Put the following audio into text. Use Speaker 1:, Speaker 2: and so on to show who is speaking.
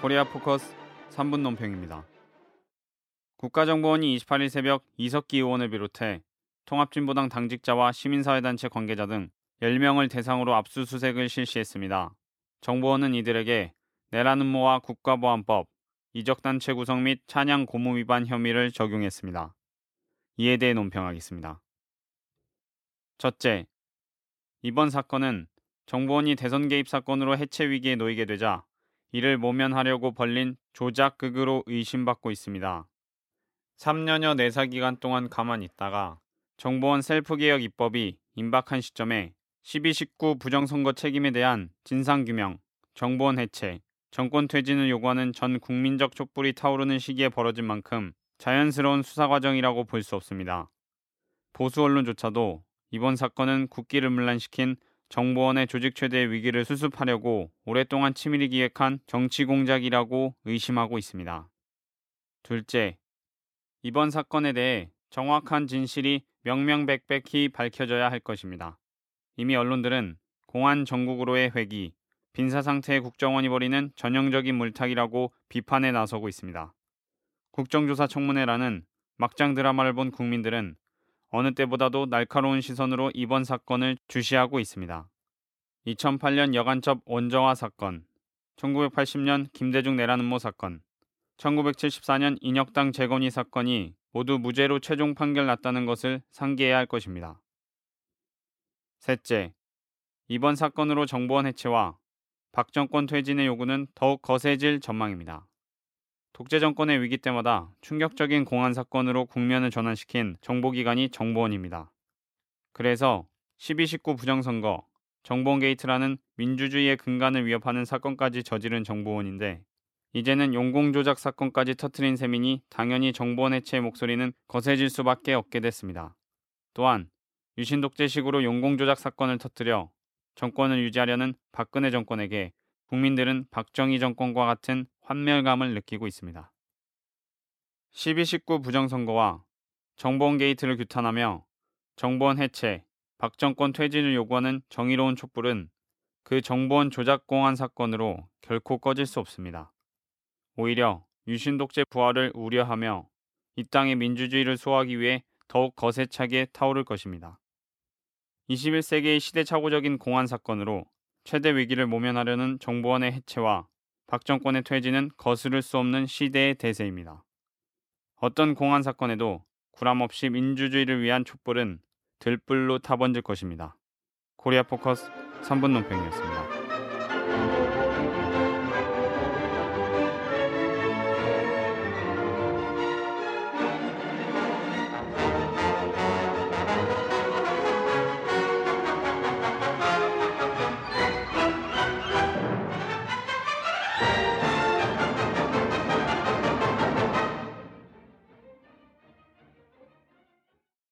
Speaker 1: 코리아 포커스 3분 논평입니다. 국가정보원이 28일 새벽 이석기 의원을 비롯해 통합진보당 당직자와 시민사회단체 관계자 등 10명을 대상으로 압수수색을 실시했습니다. 정보원은 이들에게 내란 음모와 국가보안법, 이적단체 구성 및 찬양 고무 위반 혐의를 적용했습니다. 이에 대해 논평하겠습니다. 첫째, 이번 사건은 정보원이 대선 개입 사건으로 해체 위기에 놓이게 되자 이를 모면하려고 벌린 조작극으로 의심받고 있습니다. 3년여 내사 기간 동안 가만히 있다가 정보원 셀프개혁 입법이 임박한 시점에 12.19 부정선거 책임에 대한 진상규명, 정보원 해체, 정권 퇴진을 요구하는 전 국민적 촛불이 타오르는 시기에 벌어진 만큼 자연스러운 수사 과정이라고 볼 수 없습니다. 보수 언론조차도 이번 사건은 국기를 문란시킨 정보원의 조직 최대의 위기를 수습하려고 오랫동안 치밀히 기획한 정치 공작이라고 의심하고 있습니다. 둘째, 이번 사건에 대해 정확한 진실이 명명백백히 밝혀져야 할 것입니다. 이미 언론들은 공안 전국으로의 회기, 빈사 상태의 국정원이 벌이는 전형적인 물타기라고 비판에 나서고 있습니다. 국정조사 청문회라는 막장 드라마를 본 국민들은 어느 때보다도 날카로운 시선으로 이번 사건을 주시하고 있습니다. 2008년 여간첩 원정화 사건, 1980년 김대중 내란 음모 사건, 1974년 인혁당 재건이 사건이 모두 무죄로 최종 판결 났다는 것을 상기해야 할 것입니다. 셋째, 이번 사건으로 정보원 해체와 박 정권 퇴진의 요구는 더욱 거세질 전망입니다. 독재 정권의 위기 때마다 충격적인 공안 사건으로 국면을 전환시킨 정보기관이 정보원입니다. 그래서 12.19 부정선거, 정보원 게이트라는 민주주의의 근간을 위협하는 사건까지 저지른 정보원인데 이제는 용공 조작 사건까지 터트린 셈이니 당연히 정보원 해체의 목소리는 거세질 수밖에 없게 됐습니다. 또한 유신 독재식으로 용공 조작 사건을 터뜨려 정권을 유지하려는 박근혜 정권에게 국민들은 박정희 정권과 같은 환멸감을 느끼고 있습니다. 12.19 부정선거와 정보원 게이트를 규탄하며 정보원 해체, 박정권 퇴진을 요구하는 정의로운 촛불은 그 정보원 조작 공안 사건으로 결코 꺼질 수 없습니다. 오히려 유신 독재 부활을 우려하며 이 땅의 민주주의를 소화하기 위해 더욱 거세차게 타오를 것입니다. 21세기의 시대착오적인 공안 사건으로 최대 위기를 모면하려는 정보원의 해체와 박 정권의 퇴진은 거스를 수 없는 시대의 대세입니다. 어떤 공안 사건에도 구람 없이 민주주의를 위한 촛불은 들불로 타번질 것입니다. 코리아 포커스 3분 논평이었습니다.